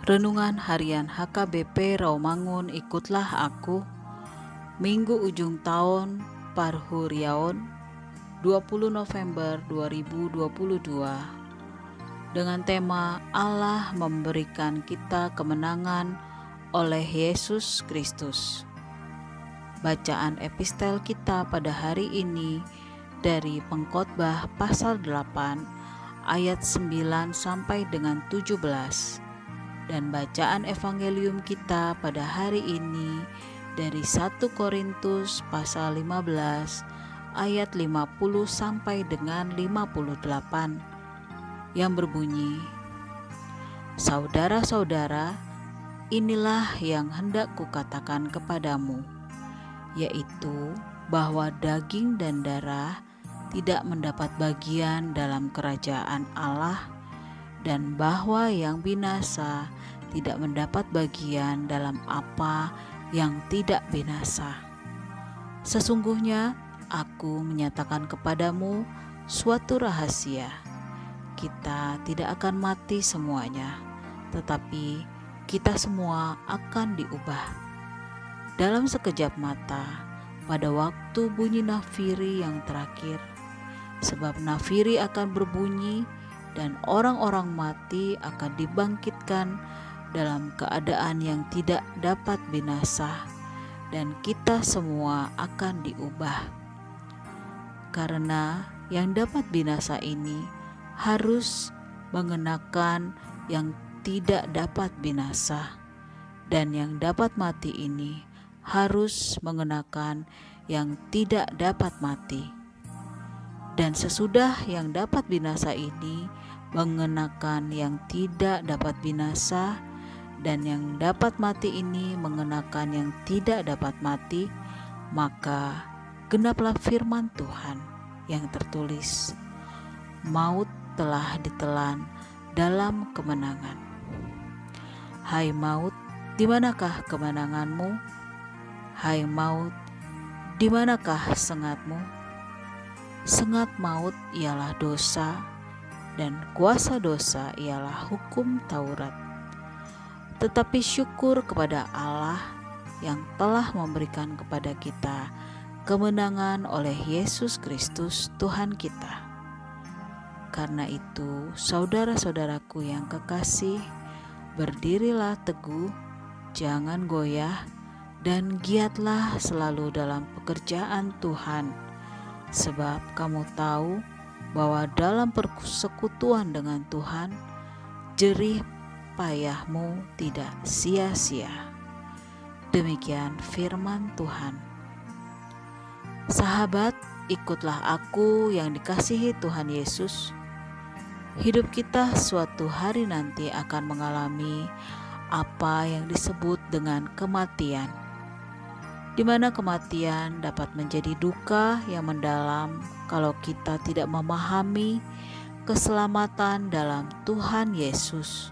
Renungan Harian HKBP Rawamangun Ikutlah Aku. Minggu ujung tahun Parhuriaon 20 November 2022 dengan tema Allah memberikan kita kemenangan oleh Yesus Kristus. Bacaan epistel kita pada hari ini dari Pengkhotbah pasal 8 ayat 9 sampai dengan 17 dan bacaan evangelium kita pada hari ini dari 1 Korintus pasal 15 ayat 50 sampai dengan 58 yang berbunyi Saudara-saudara inilah yang hendak kukatakan kepadamu yaitu bahwa daging dan darah tidak mendapat bagian dalam kerajaan Allah dan bahwa yang binasa tidak mendapat bagian dalam apa yang tidak binasa. Sesungguhnya aku menyatakan kepadamu suatu rahasia. Kita tidak akan mati semuanya, tetapi kita semua akan diubah. Dalam sekejap mata, pada waktu bunyi nafiri yang terakhir, sebab nafiri akan berbunyi dan orang-orang mati akan dibangkitkan dalam keadaan yang tidak dapat binasa, dan kita semua akan diubah. Karena yang dapat binasa ini harus mengenakan yang tidak dapat binasa, dan yang dapat mati ini harus mengenakan yang tidak dapat mati. Dan sesudah yang dapat binasa ini mengenakan yang tidak dapat binasa, dan yang dapat mati ini mengenakan yang tidak dapat mati, maka genaplah firman Tuhan yang tertulis: "Maut telah ditelan dalam kemenangan." Hai maut, di manakah kemenanganmu? Hai maut, di manakah sengatmu? Sengat maut ialah dosa, dan kuasa dosa ialah hukum Taurat. Tetapi syukur kepada Allah yang telah memberikan kepada kita kemenangan oleh Yesus Kristus Tuhan kita. Karena itu, saudara-saudaraku yang kekasih, berdirilah teguh, jangan goyah, dan giatlah selalu dalam pekerjaan Tuhan, sebab kamu tahu bahwa dalam persekutuan dengan Tuhan, jerih payahmu tidak sia-sia. Demikian firman Tuhan. Sahabat, ikutlah aku yang dikasihi Tuhan Yesus. Hidup kita suatu hari nanti akan mengalami apa yang disebut dengan kematian, di mana kematian dapat menjadi duka yang mendalam kalau kita tidak memahami keselamatan dalam Tuhan Yesus.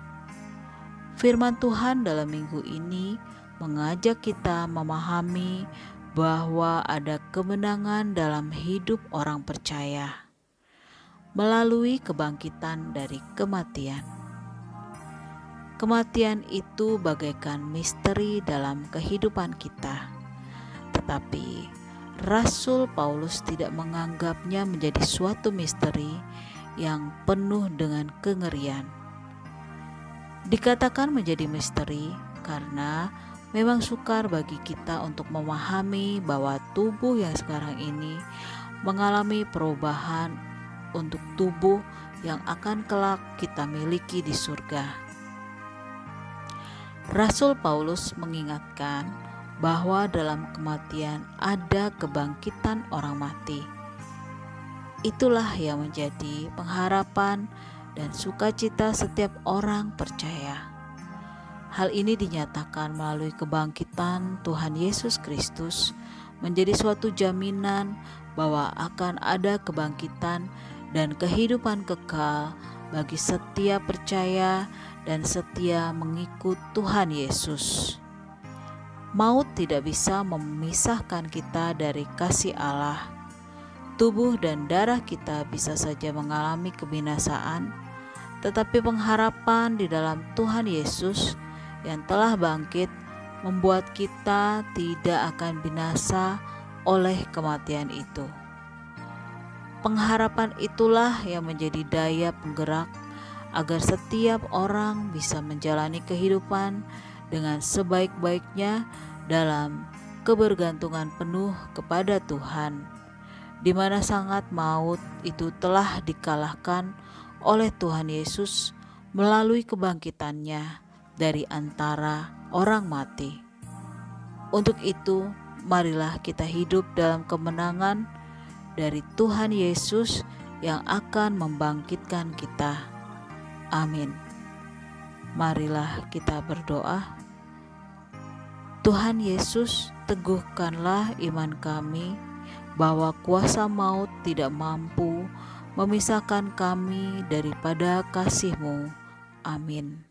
Firman Tuhan dalam minggu ini mengajak kita memahami bahwa ada kemenangan dalam hidup orang percaya melalui kebangkitan dari kematian. Kematian itu bagaikan misteri dalam kehidupan kita, tetapi Rasul Paulus tidak menganggapnya menjadi suatu misteri yang penuh dengan kengerian Dikatakan menjadi misteri karena memang sukar bagi kita untuk memahami bahwa tubuh yang sekarang ini mengalami perubahan untuk tubuh yang akan kelak kita miliki di surga. Rasul Paulus mengingatkan bahwa dalam kematian ada kebangkitan orang mati. Itulah yang menjadi pengharapan dan sukacita setiap orang percaya. Hal ini dinyatakan melalui kebangkitan Tuhan Yesus Kristus menjadi suatu jaminan bahwa akan ada kebangkitan dan kehidupan kekal bagi setiap percaya dan setia mengikut Tuhan Yesus. Maut tidak bisa memisahkan kita dari kasih Allah. Tubuh dan darah kita bisa saja mengalami kebinasaan, tetapi pengharapan di dalam Tuhan Yesus yang telah bangkit membuat kita tidak akan binasa oleh kematian itu. Pengharapan itulah yang menjadi daya penggerak agar setiap orang bisa menjalani kehidupan dengan sebaik-baiknya dalam kebergantungan penuh kepada Tuhan, di mana sangat maut itu telah dikalahkan oleh Tuhan Yesus melalui kebangkitannya dari antara orang mati. Untuk itu, marilah kita hidup dalam kemenangan dari Tuhan Yesus yang akan membangkitkan kita. Amin. Marilah kita berdoa. Tuhan Yesus, teguhkanlah iman kami bahwa kuasa maut tidak mampu memisahkan kami daripada kasih-Mu. Amin.